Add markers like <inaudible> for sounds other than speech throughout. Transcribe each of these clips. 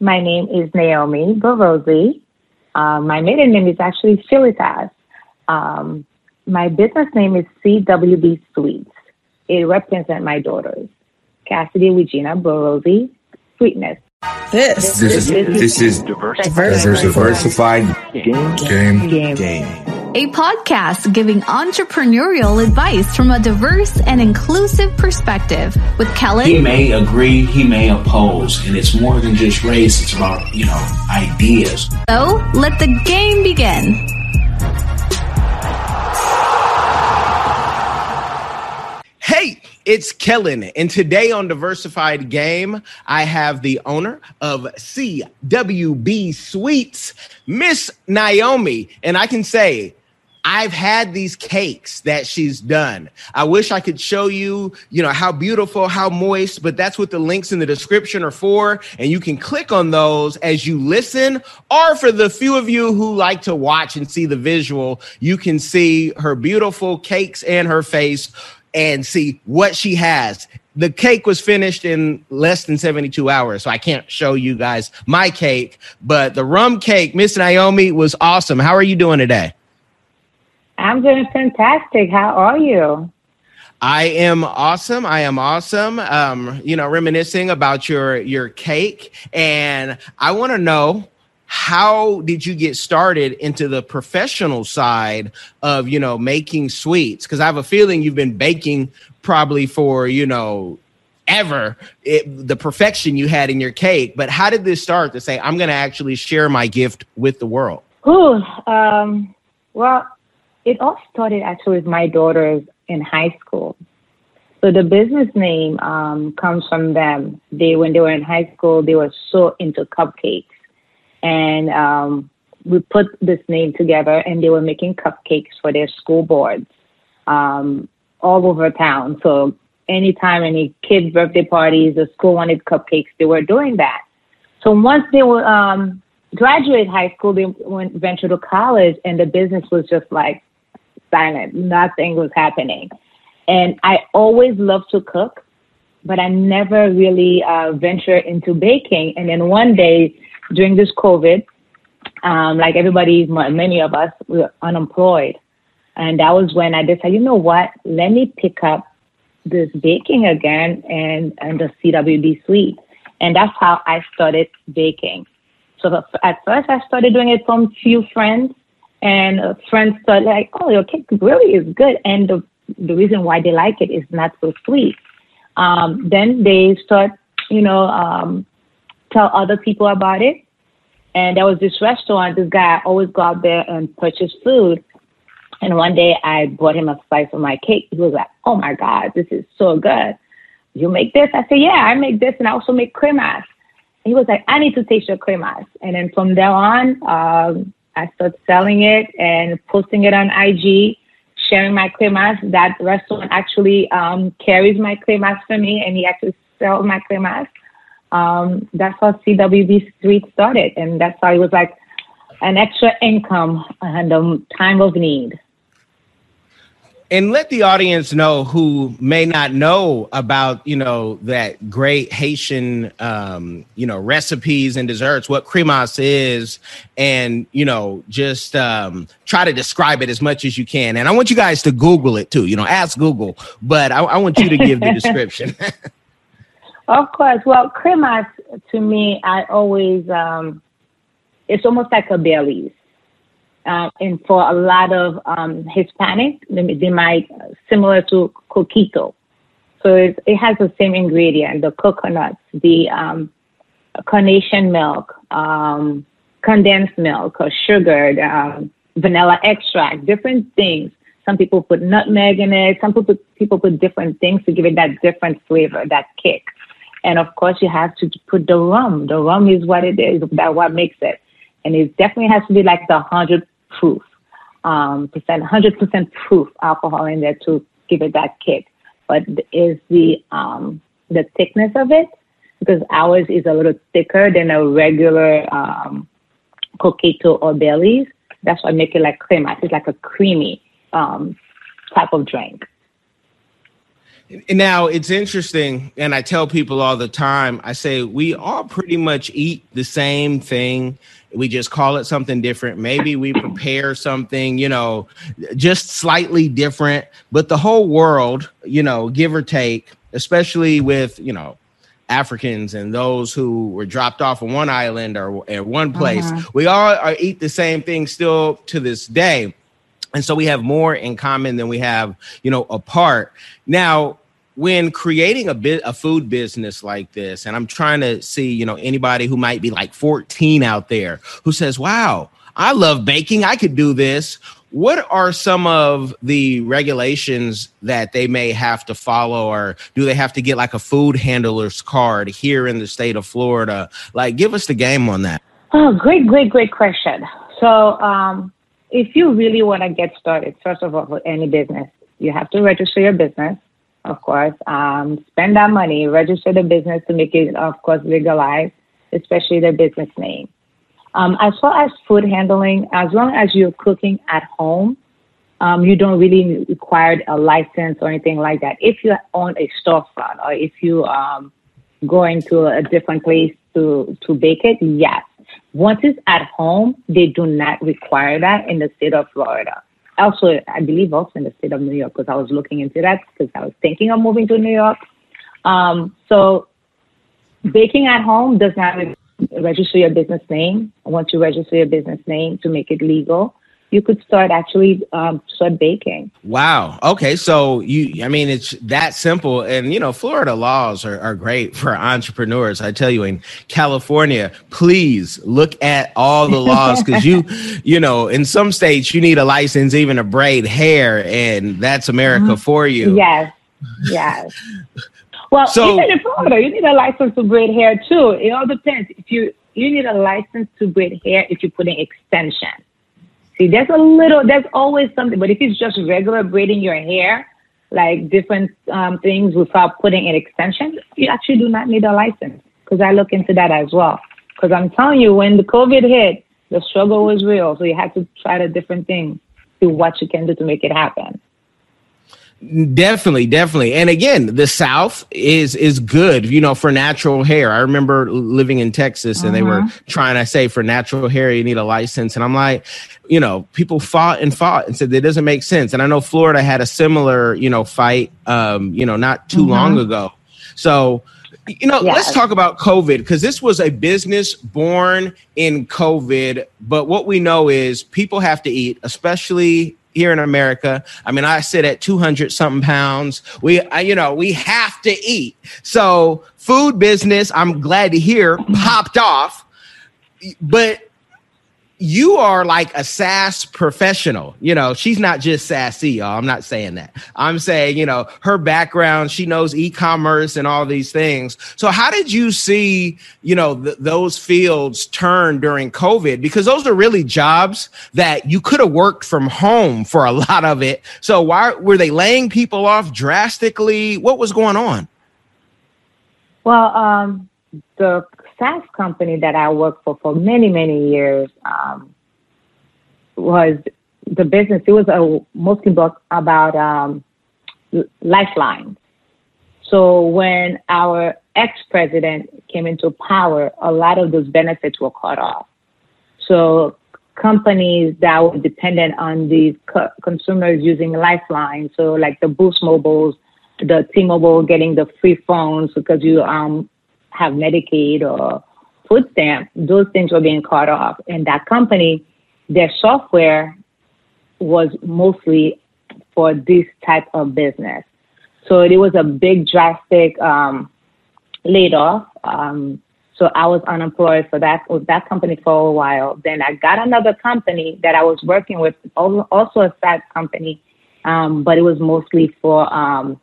My name is Naomi Barosi. Uh, my maiden name is actually Philitas. Um, my business name is CWB Sweets. It represents my daughters, Cassidy Regina Barosi, Sweetness. This, this is this is diversified, diversified game game game. game a podcast giving entrepreneurial advice from a diverse and inclusive perspective with Kellen. He may agree, he may oppose, and it's more than just race, it's about, you know, ideas. So let the game begin. Hey, it's Kellen, and today on Diversified Game, I have the owner of CWB Sweets, Miss Naomi, and I can say I've had these cakes that she's done. I wish I could show you, you know, how beautiful, how moist, but that's what the links in the description are for. And you can click on those as you listen, or for the few of you who like to watch and see the visual, you can see her beautiful cakes and her face and see what she has. The cake was finished in less than 72 hours, so I can't show you guys my cake, but the rum cake, Miss Naomi, was awesome. How are you doing today? I'm doing fantastic. How are you? I am awesome. I am awesome. Um, you know, reminiscing about your your cake, and I want to know how did you get started into the professional side of you know making sweets? Because I have a feeling you've been baking probably for you know ever it, the perfection you had in your cake. But how did this start to say I'm going to actually share my gift with the world? Ooh, um, well, it all started actually with my daughters in high school. So the business name um, comes from them. They, when they were in high school, they were so into cupcakes, and um, we put this name together, and they were making cupcakes for their school boards um, all over town. So anytime any kids' birthday parties, the school wanted cupcakes, they were doing that. So once they were um, graduate high school, they went venture to college, and the business was just like silent. Nothing was happening. And I always loved to cook, but I never really uh, ventured into baking. And then one day during this COVID, um, like everybody, many of us were unemployed. And that was when I decided, you know what? Let me pick up this baking again and, and the CWB Sweet. And that's how I started baking. So at first I started doing it from few friends and friends thought like, oh, your cake really is good. And the, the reason why they like it is not so sweet. Um, then they start, you know, um, tell other people about it. And there was this restaurant, this guy always go out there and purchase food. And one day I bought him a slice of my cake. He was like, oh my God, this is so good. You make this? I said, yeah, I make this and I also make cremas. He was like, I need to taste your cremas. And then from there on, um, I started selling it and posting it on IG, sharing my cremas. That restaurant actually um, carries my cremas for me, and he actually sells my cremas. Um, that's how CWB Sweet started, and that's how it was like an extra income and a time of need and let the audience know who may not know about you know that great Haitian um, you know recipes and desserts, what cremas is, and you know just um, try to describe it as much as you can. And I want you guys to Google it too. You know, ask Google, but I, I want you to give the <laughs> description. <laughs> of course. Well, cremas to me, I always um, it's almost like a Bailey's uh, and for a lot of um, Hispanic, they, might similar to coquito. So it, it, has the same ingredient: the coconuts, the um, carnation milk, um, condensed milk, or sugar, um, vanilla extract, different things. Some people put nutmeg in it. Some people people put different things to give it that different flavor, that kick. And of course, you have to put the rum. The rum is what it is. That what makes it and it definitely has to be like the hundred proof, um, percent, 100% proof alcohol in there to give it that kick. But is the um, the thickness of it because ours is a little thicker than a regular um, coquito or Bailey's. That's why I make it like crema. It's like a creamy um, type of drink. Now it's interesting, and I tell people all the time. I say we all pretty much eat the same thing. We just call it something different. Maybe we prepare something, you know, just slightly different. But the whole world, you know, give or take, especially with you know Africans and those who were dropped off on one island or at one place, uh-huh. we all are, eat the same thing still to this day and so we have more in common than we have you know apart. Now when creating a bit a food business like this and i'm trying to see you know anybody who might be like 14 out there who says wow i love baking. I could do this. What are some of the regulations that they may have to follow or do they have to get like a food handler's card here in the state of florida? Like give us the game on that. Oh great great great question. So um, if you really want to get started, first of all, for any business, you have to register your business, of course. Um, spend that money, register the business to make it, of course, legalized, especially the business name. Um, as far as food handling, as long as you're cooking at home, um, you don't really require a license or anything like that. If you own a storefront or if you um, going to a different place to to bake it, yes. Once it's at home, they do not require that in the state of Florida. Also, I believe also in the state of New York because I was looking into that because I was thinking of moving to New York. Um, so baking at home does not register your business name. Once you register your business name to make it legal, you could start actually um, start baking. Wow. Okay. So you, I mean, it's that simple. And, you know, Florida laws are, are great for entrepreneurs. I tell you, in California, please look at all the laws because you, <laughs> you know, in some states, you need a license even to braid hair, and that's America mm-hmm. for you. Yes. Yes. <laughs> Well, so, even in Florida, you need a license to braid hair too. It all depends. If you you need a license to braid hair if you're putting extension. See, there's a little, there's always something, but if it's just regular braiding your hair, like different um, things without putting an extension, you actually do not need a license. Because I look into that as well. Because I'm telling you, when the COVID hit, the struggle was real. So you had to try the different things, see what you can do to make it happen. Definitely, definitely. And again, the South is is good, you know, for natural hair. I remember living in Texas and uh-huh. they were uh-huh. trying to say for natural hair you need a license. And I'm like, you know, people fought and fought and said it doesn't make sense. And I know Florida had a similar, you know, fight um, you know, not too uh-huh. long ago. So you know, yes. let's talk about COVID because this was a business born in COVID. But what we know is people have to eat, especially here in America. I mean, I sit at 200 something pounds. We, I, you know, we have to eat. So food business, I'm glad to hear popped off, but you are like a SaaS professional. You know, she's not just sassy, y'all. I'm not saying that. I'm saying, you know, her background, she knows e-commerce and all these things. So how did you see, you know, th- those fields turn during COVID? Because those are really jobs that you could have worked from home for a <laughs> lot of it. So why were they laying people off drastically? What was going on? Well, um, the SaaS company that I worked for for many, many years um, was the business. It was a mostly book about um, lifelines. So when our ex-president came into power, a lot of those benefits were cut off. So companies that were dependent on these co- consumers using Lifeline, so like the Boost Mobiles, the T-Mobile getting the free phones because you um, have Medicaid or food stamp, those things were being cut off. And that company, their software was mostly for this type of business. So it was a big drastic um, laid off. Um, so I was unemployed for that with that company for a while. Then I got another company that I was working with, also a SaaS company, um, but it was mostly for um,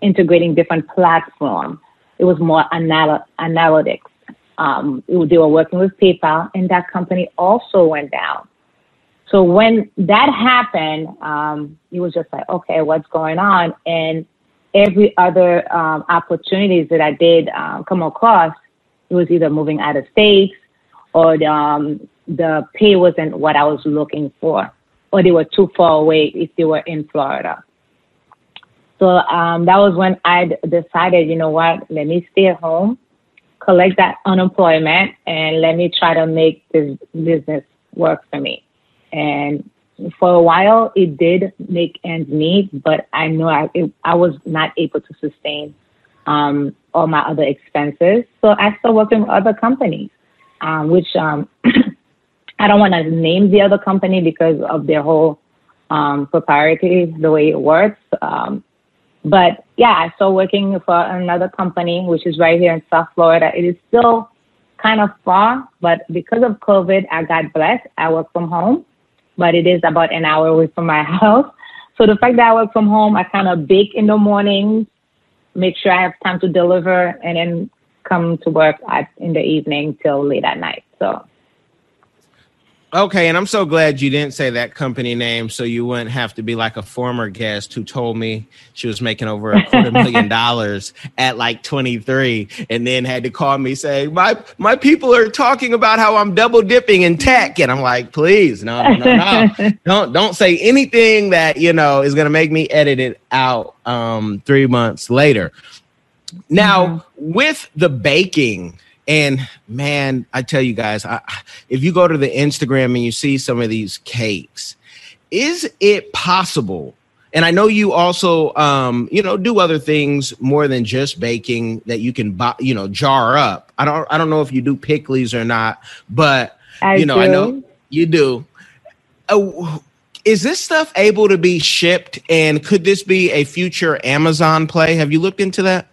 integrating different platforms it was more anal- analytics. Um, they were working with PayPal, and that company also went down. So when that happened, um, it was just like, okay, what's going on? And every other um, opportunities that I did um, come across, it was either moving out of states or um, the pay wasn't what I was looking for, or they were too far away if they were in Florida. So um, that was when I decided, you know what, let me stay at home, collect that unemployment, and let me try to make this business work for me. And for a while, it did make ends meet, but I know I, it, I was not able to sustain um, all my other expenses. So I started working with other companies, um, which um, <clears throat> I don't want to name the other company because of their whole um, proprietary, the way it works. Um, but yeah, I started working for another company, which is right here in South Florida. It is still kind of far, but because of COVID, I got blessed. I work from home, but it is about an hour away from my <laughs> house. So the fact that I work from home, I kind of bake in the mornings, make sure I have time to deliver, and then come to work at, in the evening till late at night. So Okay, and I'm so glad you didn't say that company name so you wouldn't have to be like a former guest who told me she was making over a quarter million <laughs> dollars at like 23 and then had to call me saying, My my people are talking about how I'm double dipping in tech. And I'm like, please, no, no, no. <laughs> don't don't say anything that you know is gonna make me edit it out um three months later. Now, mm-hmm. with the baking, and man, I tell you guys, I, if you go to the Instagram and you see some of these cakes, is it possible? And I know you also, um, you know, do other things more than just baking that you can, buy, you know, jar up. I don't, I don't know if you do pickles or not, but I you know, do. I know you do. Uh, is this stuff able to be shipped? And could this be a future Amazon play? Have you looked into that?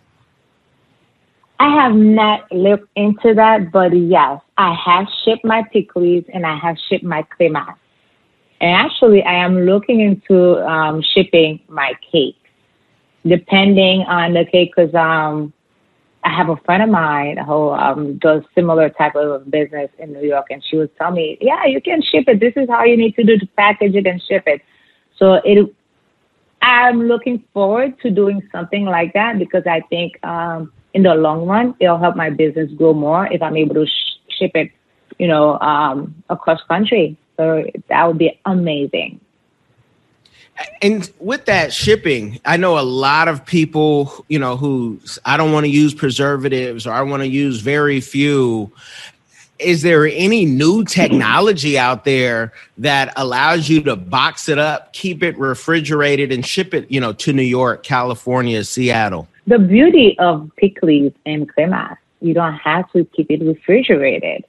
I have not looked into that, but yes, I have shipped my pickles and I have shipped my cremas. And actually, I am looking into um, shipping my cake, depending on the cake, because um, I have a friend of mine who um, does similar type of business in New York, and she would tell me, "Yeah, you can ship it. This is how you need to do to package it and ship it." So it, I'm looking forward to doing something like that because I think um, in the long run, it'll help my business grow more if I'm able to sh- ship it, you know, um, across country. So that would be amazing. And with that shipping, I know a lot of people, you know, who I don't want to use preservatives or I want to use very few. Is there any new technology out there that allows you to box it up, keep it refrigerated, and ship it, you know, to New York, California, Seattle? the beauty of pickles and cremas, you don't have to keep it refrigerated,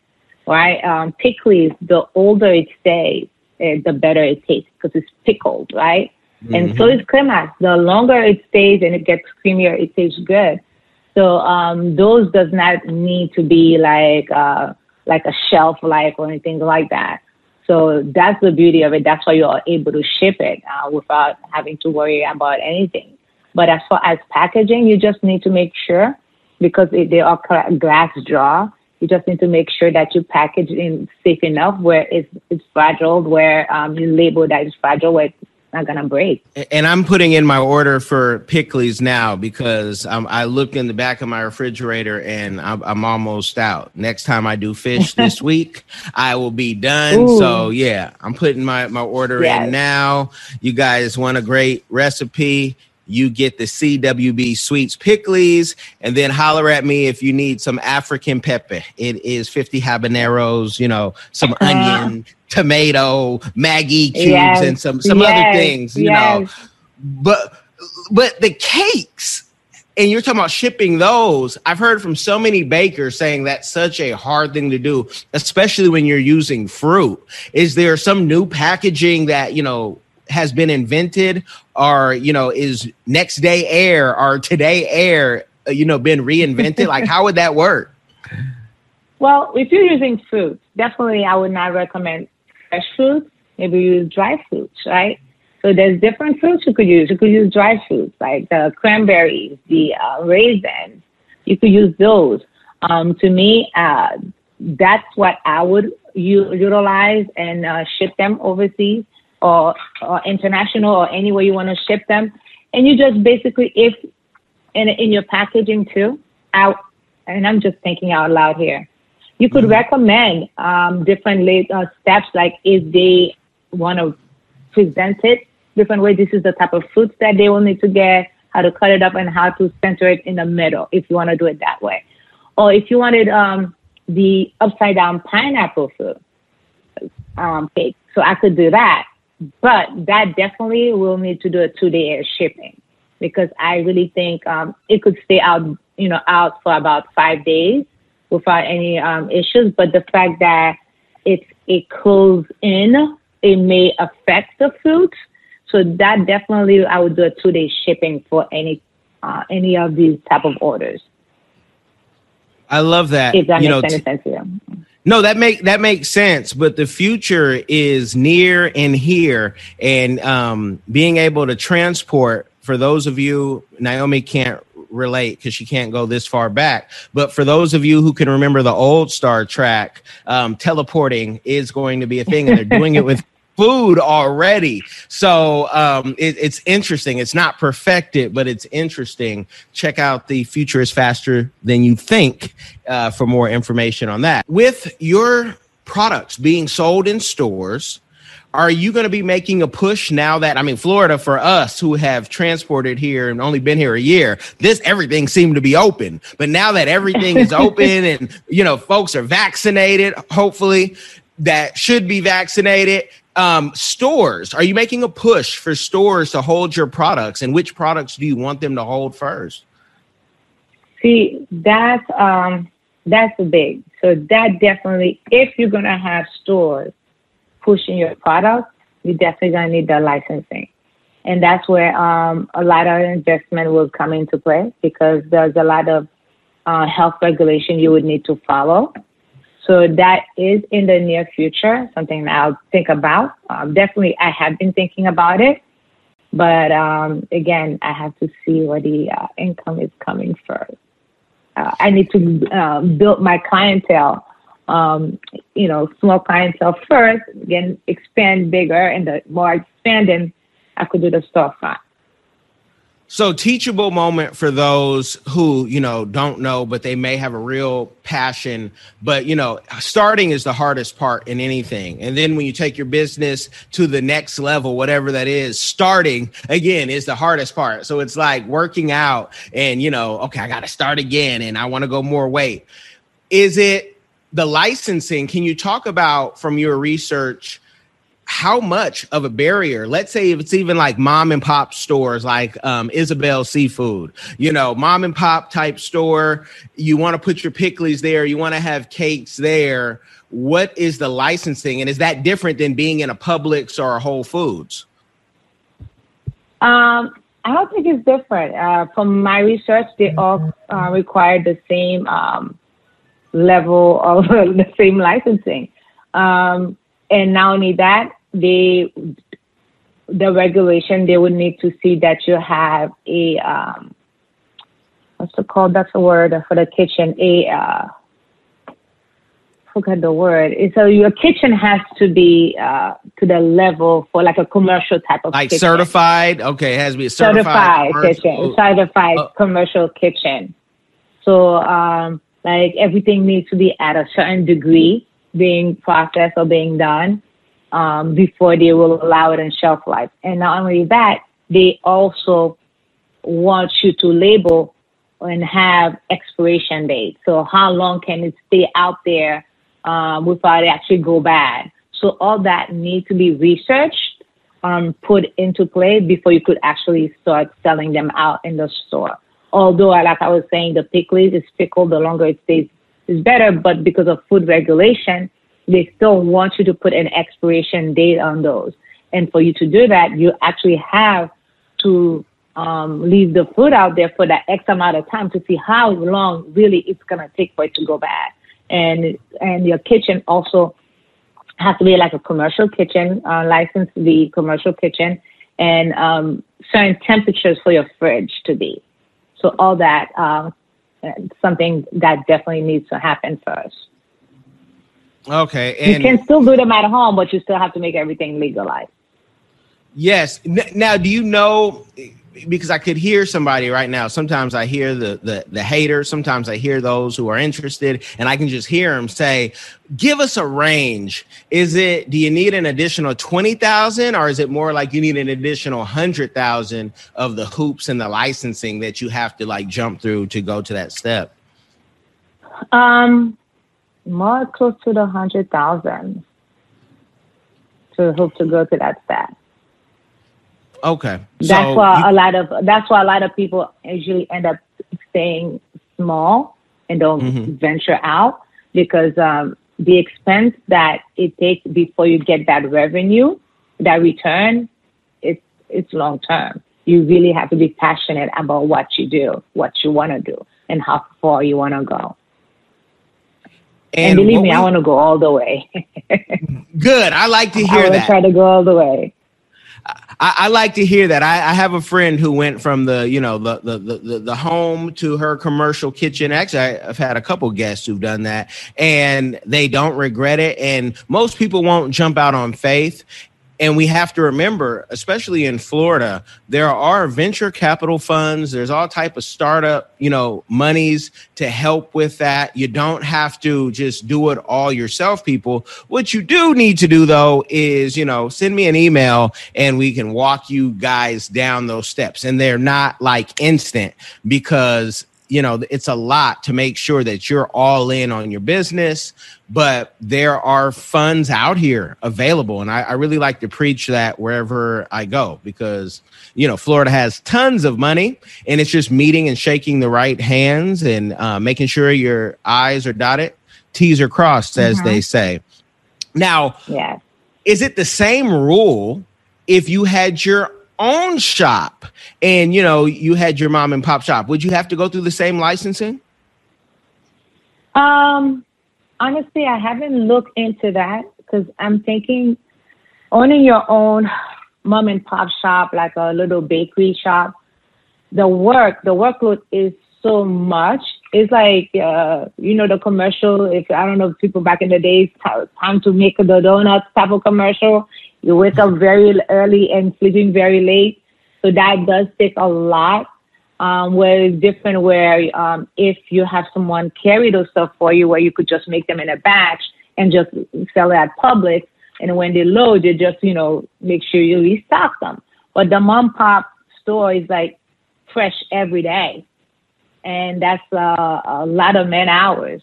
right? Um, pickles, the older it stays, uh, the better it tastes because it's pickled, right? Mm-hmm. And so is cremas. The longer it stays and it gets creamier, it tastes good. So um, those does not need to be like uh, like a shelf life or anything like that. So that's the beauty of it. That's why you're able to ship it uh, without having to worry about anything. But as far as packaging, you just need to make sure because they are glass jar. You just need to make sure that you package in safe enough where it's, it's fragile, where um, you label that it's fragile, where it's not gonna break. And I'm putting in my order for pickles now because um, I looked in the back of my refrigerator and I'm, I'm almost out. Next time I do fish <laughs> this week, I will be done. Ooh. So yeah, I'm putting my my order yes. in now. You guys want a great recipe? You get the CWB Sweets Pickles, and then holler at me if you need some African pepper. It is 50 habaneros, you know, some uh-huh. onion, tomato, Maggi cubes, yes. and some some yes. other things, you yes. know. But but the cakes, and you're talking about shipping those. I've heard from so many bakers saying that's such a hard thing to do, especially when you're using fruit. Is there some new packaging that you know has been invented or you know is next day air or today air uh, you know been reinvented? Like how would that work? Well if you're using fruit definitely i would not recommend fresh fruits maybe use dry fruits right? So there's different fruits you could use. You could use dry fruits like the cranberries the uh, raisins. You could use those. Um, to me uh, that's what i would u- utilize and uh, ship them overseas or, or international or anywhere you want to ship them. And you just basically, if in, in your packaging too, out, and I'm just thinking out loud here, you could mm-hmm. recommend um, different uh, steps, like if they want to present it different way, this is the type of fruits that they will need to get, how to cut it up, and how to center it in the middle if you want to do it that way. Or if you wanted um, the upside down pineapple fruit um, cake, so I could do that. But that definitely will need to do a two day air shipping because I really think um, it could stay out, you know, out for about five days without any um, issues. But the fact that it's it cools in, it may affect the fruit. So that definitely I would do a two day shipping for any uh, any of these type of orders. I love that. If that you makes know, any sense to you. No, that make that makes sense. But the future is near and here, and um, being able to transport. For those of you, Naomi can't relate because she can't go this far back. But for those of you who can remember the old Star Trek, um, teleporting is going to be a thing, and they're doing it with <laughs> food already. So um, it, it's interesting. It's not perfected, but it's interesting. Check out the future is faster than you think uh, for more information on that. With your products being sold in stores, are you going to be making a push now that I mean Florida for us who have transported here and only been here a year this everything seemed to be open but now that everything is <laughs> open and you know folks are vaccinated hopefully that should be vaccinated um, stores are you making a push for stores to hold your products and which products do you want them to hold first see that's um that's big so that definitely if you're to have stores pushing your product, you're definitely to need the licensing. And that's where um, a lot of investment will come into play because there's a lot of uh, health regulation you would need to follow. So that is in the near future, something that I'll think about. Um, definitely, I have been thinking about it. But um, again, I have to see where the uh, income is coming first. Uh, I need to uh, build my clientele um, you know, small clientele first, then expand bigger, and the more expanding, I could do the storefront. So teachable moment for those who, you know, don't know, but they may have a real passion. But, you know, starting is the hardest part in anything. And then when you take your business to the next level, whatever that is, starting again is the hardest part. So it's like working out and, you know, okay, I got to start again and I want to go more weight. Is it the licensing, can you talk about from your research how much of a barrier? Let's say if it's even like mom and pop stores like um, Isabel Seafood, you know, mom and pop type store, you want to put your pickles there, you want to have cakes there. What is the licensing? And is that different than being in a Publix or a Whole Foods? Um, I don't think it's different. Uh, from my research, they all uh, require the same um, level of <laughs> the same licensing. Um, and not only that, they the regulation they would need to see that you have a um, what's it called? That's a word for the kitchen. A uh, forget the word. So your kitchen has to be uh, to the level for like a commercial type of like kitchen. certified. Okay, it has to be a certified, certified kitchen, certified oh. commercial kitchen. So um, like everything needs to be at a certain degree being processed or being done um, before they will allow it in shelf life. And not only that, they also want you to label and have expiration date. So how long can it stay out there um, without it actually go bad? So all that needs to be researched, um, put into play before you could actually start selling them out in the store although like I was saying, the pickles is pickled, the longer it stays is better, but because of food regulation, they still want you to put an expiration date on those. And for you to do that, you actually have to um, leave the food out there for that X amount of time to see how long really it's going to take for it to go bad. And, and your kitchen also has to be like a commercial kitchen, uh, licensed to be commercial kitchen, and um, certain temperatures for your fridge to be. So all that, uh, something that definitely needs to happen first. Okay, and you can still do them at home, but you still have to make everything legalized. Yes. Now, do you know because I could hear somebody right now. Sometimes I hear the the the hater. Sometimes I hear those who are interested, and I can just hear them say, "Give us a range. Is it? Do you need an additional twenty thousand, or is it more like you need an additional hundred thousand of the hoops and the licensing that you have to like jump through to go to that step?" Um, more close to the hundred thousand to hope to go to that step. Okay. That's so why you, a lot of that's why a lot of people usually end up staying small and don't mm-hmm. venture out because um, the expense that it takes before you get that revenue, that return, it's it's long term. You really have to be passionate about what you do, what you want to do, and how far you want to go. And, and believe me, we, I want to go all the way. <laughs> good. I like to hear I that. Try to go all the way. I, I, like to hear that. I, I, have a friend who went from the, you know, the, the the the home to her commercial kitchen. Actually, I've had a couple guests who've done that, and they don't regret it. And most people won't jump out on faith and we have to remember especially in florida there are venture capital funds there's all type of startup you know monies to help with that. You don't have to just do it all yourself people. What you do need to do though is you know send me an email and we can walk you guys down those steps. And they're not like instant because you know it's a lot to make sure that you're all in on your business but there are funds out here available and I, I, really like to preach that wherever i go because you know florida has tons of money and it's just meeting and shaking the right hands and uh, making sure your i's are dotted t's are crossed as mm-hmm. they say now yeah. is it the same rule if you had your own shop and you know you had your mom and pop shop. Would you have to go through the same licensing? Um honestly i haven't looked into that because i'm thinking owning your own mom and pop shop like a little bakery shop the work the workload is so much. It's like uh, you know the commercial if i don't know if people back in the days time to make the donuts type of commercial you wake up very early and sleeping very late. So that does take a lot. Um, where it's different where um, if you have someone carry those stuff for you where you could just make them in a batch and just sell it at Publix. And when they load, you just, you know, make sure you restock them. But the mom pop store is like fresh every day. And that's uh, a lot of man hours.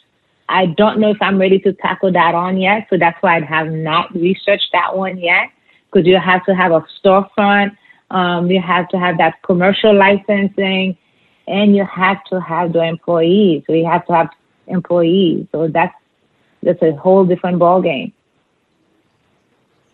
I don't know if I'm ready to tackle that on yet. So that's why I have not researched that one yet. Because you have to have a storefront, um, you have to have that commercial licensing, and you have to have the employees. So you have to have employees. So that's that's a whole different ball game.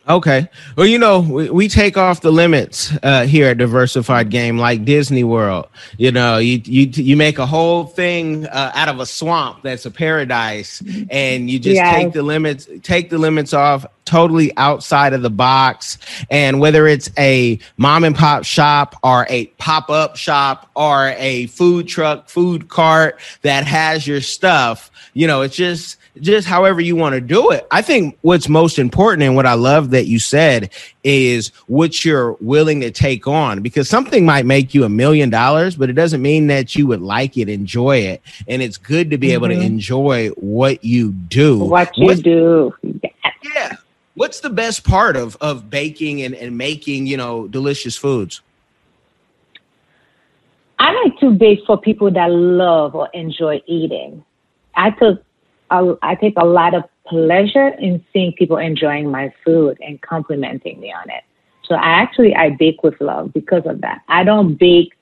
Okay. Well, you know, we, we take off the limits uh, here at Diversified Game, like Disney World. You know, you you you make a whole thing uh, out of a swamp that's a paradise, and you just yes. take the limits take the limits off totally outside of the box. And whether it's a mom and pop shop or a pop up shop or a food truck, food cart that has your stuff, you know, it's just just however you want to do it. I think what's most important and what I love that you said is what you're willing to take on because something might make you a million dollars, but it doesn't mean that you would like it, enjoy it. And it's good to be mm-hmm. able to mm-hmm. enjoy what you do. What you what, do. Yeah. What's the best part of, of baking and, and making, you know, delicious foods? I like to bake for people that love or enjoy eating. I took a, I take a lot of pleasure in seeing people enjoying my food and complimenting me on it. So I actually I bake with love because of that. I don't bake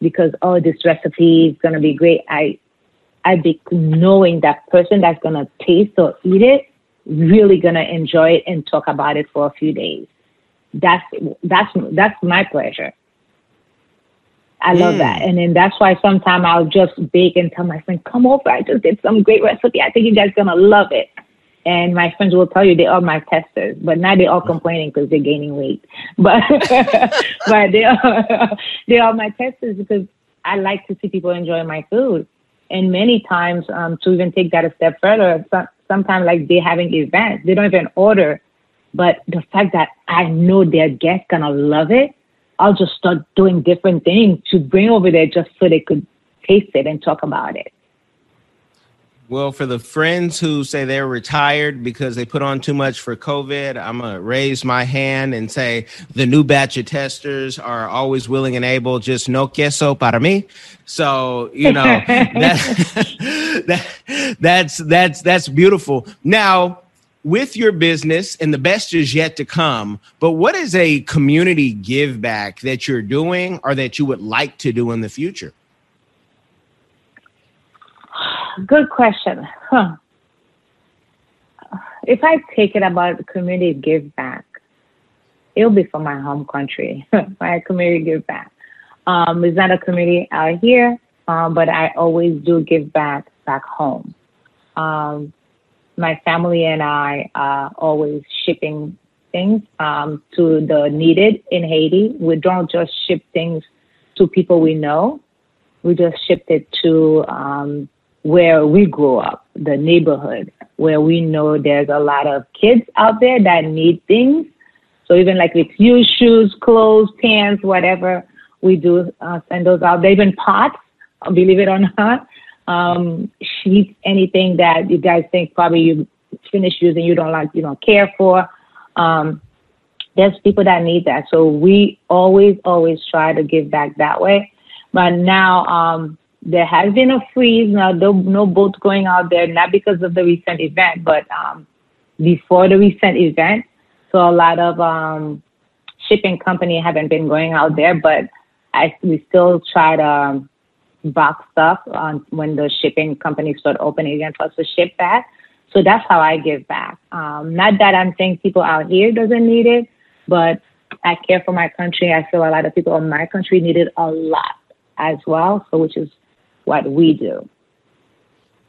because oh this recipe is gonna be great. I I bake knowing that person that's gonna taste or eat it really gonna enjoy it and talk about it for a few days. That's that's that's my pleasure. I love mm. that. And then that's why sometimes I'll just bake and tell my friend, come over. I just did some great recipe. I think you guys going to love it. And my friends will tell you they are my testers, but now they're all complaining because they're gaining weight. <laughs> But, <laughs> but they are, <laughs> they are my testers because I like to see people enjoy my food. And many times, um, to even take that a step further, sometimes like they're having events, they don't even order. But the fact that I know their guests gonna love it, I'll just start doing different things to bring over there just so they could taste it and talk about it. Well, for the friends who say they're retired because they put on too much for COVID, I'm going to raise my hand and say the new batch of testers are always willing and able, just no queso para mí. So, you know, <laughs> that, <laughs> that, that's, that's, that's beautiful. Now, with your business and the best is yet to come, but what is a community give back that you're doing or that you would like to do in the future? Good question. Huh. If I take it about community give back, it'll be for my home country, <laughs> my community give back. Um, it's not a community out here, um, but I always do give back back home. Um, my family and I are always shipping things um, to the needed in Haiti. We don't just ship things to people we know. We just ship it to um, where we grew up, the neighborhood, where we know there's a lot of kids out there that need things. So even like with used shoes, clothes, pants, whatever, we do uh, send those out. They even pots, believe it or not, um, sheets, anything that you guys think probably you finish using, you don't like, you don't care for. Um, there's people that need that. So we always, always try to give back that way. But now, um, there has been a freeze. Now, no, no boats going out there, not because of the recent event, but um, before the recent event. So a lot of um, shipping company haven't been going out there, but I, we still try to um, box stuff on when the shipping companies start opening again for us to ship back. So that's how I give back. Um, not that I'm saying people out here doesn't need it, but I care for my country. I feel a lot of people in my country need it a lot as well. So which is what we do.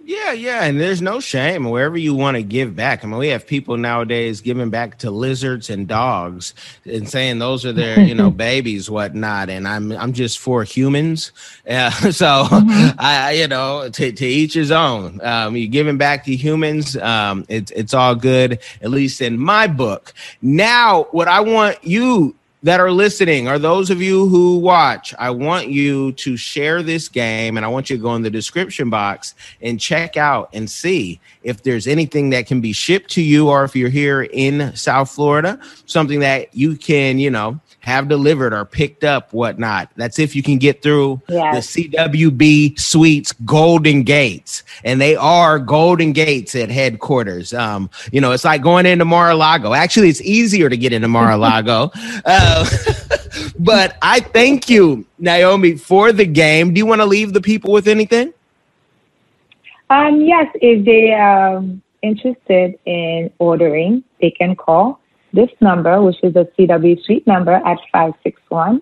Yeah, yeah, and there's no shame wherever you want to give back. I mean, we have people nowadays giving back to lizards and dogs and saying those are their, you know, <laughs> babies, whatnot. And I'm, I'm just for humans. <laughs> Yeah, so mm-hmm. I, you know, to, to each his own. Um, you're giving back to humans. Um, it's, it's all good, at least in my book. Now, what I want you that are listening, or those of you who watch, I want you to share this game and I want you to go in the description box and check out and see if there's anything that can be shipped to you, or if you're here in South Florida, something that you can, you know, have delivered or picked up, whatnot. That's if you can get through yes. the CWB Sweets Golden Gates, and they are Golden Gates at headquarters. Um, you know, it's like going into Mar-a-Lago. Actually, it's easier to get into Mar-a-Lago. <laughs> uh, <laughs> but I thank you, Naomi, for the game. Do you want to leave the people with anything? Um, yes, if they are interested in ordering, they can call this number, which is a CW Suite number at 561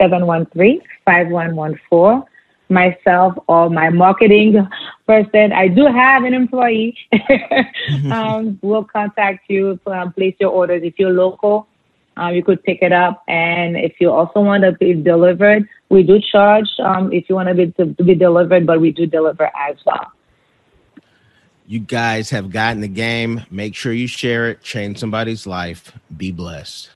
713 5114. Myself or my marketing person, I do have an employee, <laughs> um, will contact you to um, place your orders. If you're local, um, you could pick it up. And if you also want to be delivered, we do charge um, if you want to be, to be delivered, but we do deliver as well. You guys have gotten the game. Make sure you share it, change somebody's life. Be blessed.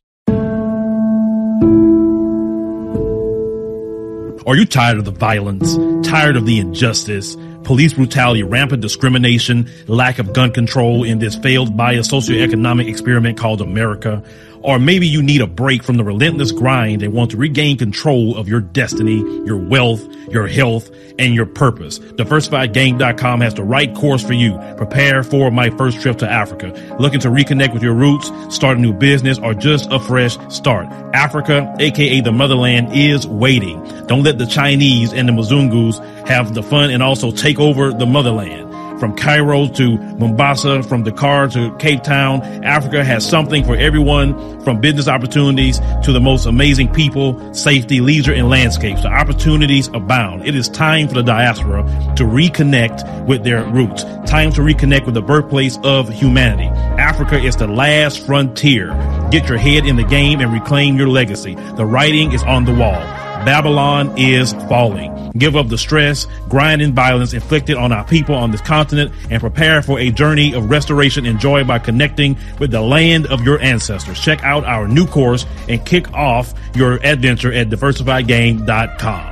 Are you tired of the violence? Tired of the injustice? Police brutality, rampant discrimination, lack of gun control in this failed bias socioeconomic experiment called America? Or maybe you need a break from the relentless grind and want to regain control of your destiny, your wealth, your health, and your purpose. DiversifiedGame.com has the right course for you. Prepare for my first trip to Africa. Looking to reconnect with your roots, start a new business, or just a fresh start. Africa, aka the motherland, is waiting. Don't let the Chinese and the Mzungus have the fun and also take over the motherland from Cairo to Mombasa, from Dakar to Cape Town. Africa has something for everyone from business opportunities to the most amazing people, safety, leisure, and landscapes. The opportunities abound. It is time for the diaspora to reconnect with their roots. Time to reconnect with the birthplace of humanity. Africa is the last frontier. Get your head in the game and reclaim your legacy. The writing is on the wall. Babylon is falling. Give up the stress, grind, and violence inflicted on our people on this continent and prepare for a journey of restoration and joy by connecting with the land of your ancestors. Check out our new course and kick off your adventure at diversifiedgame.com.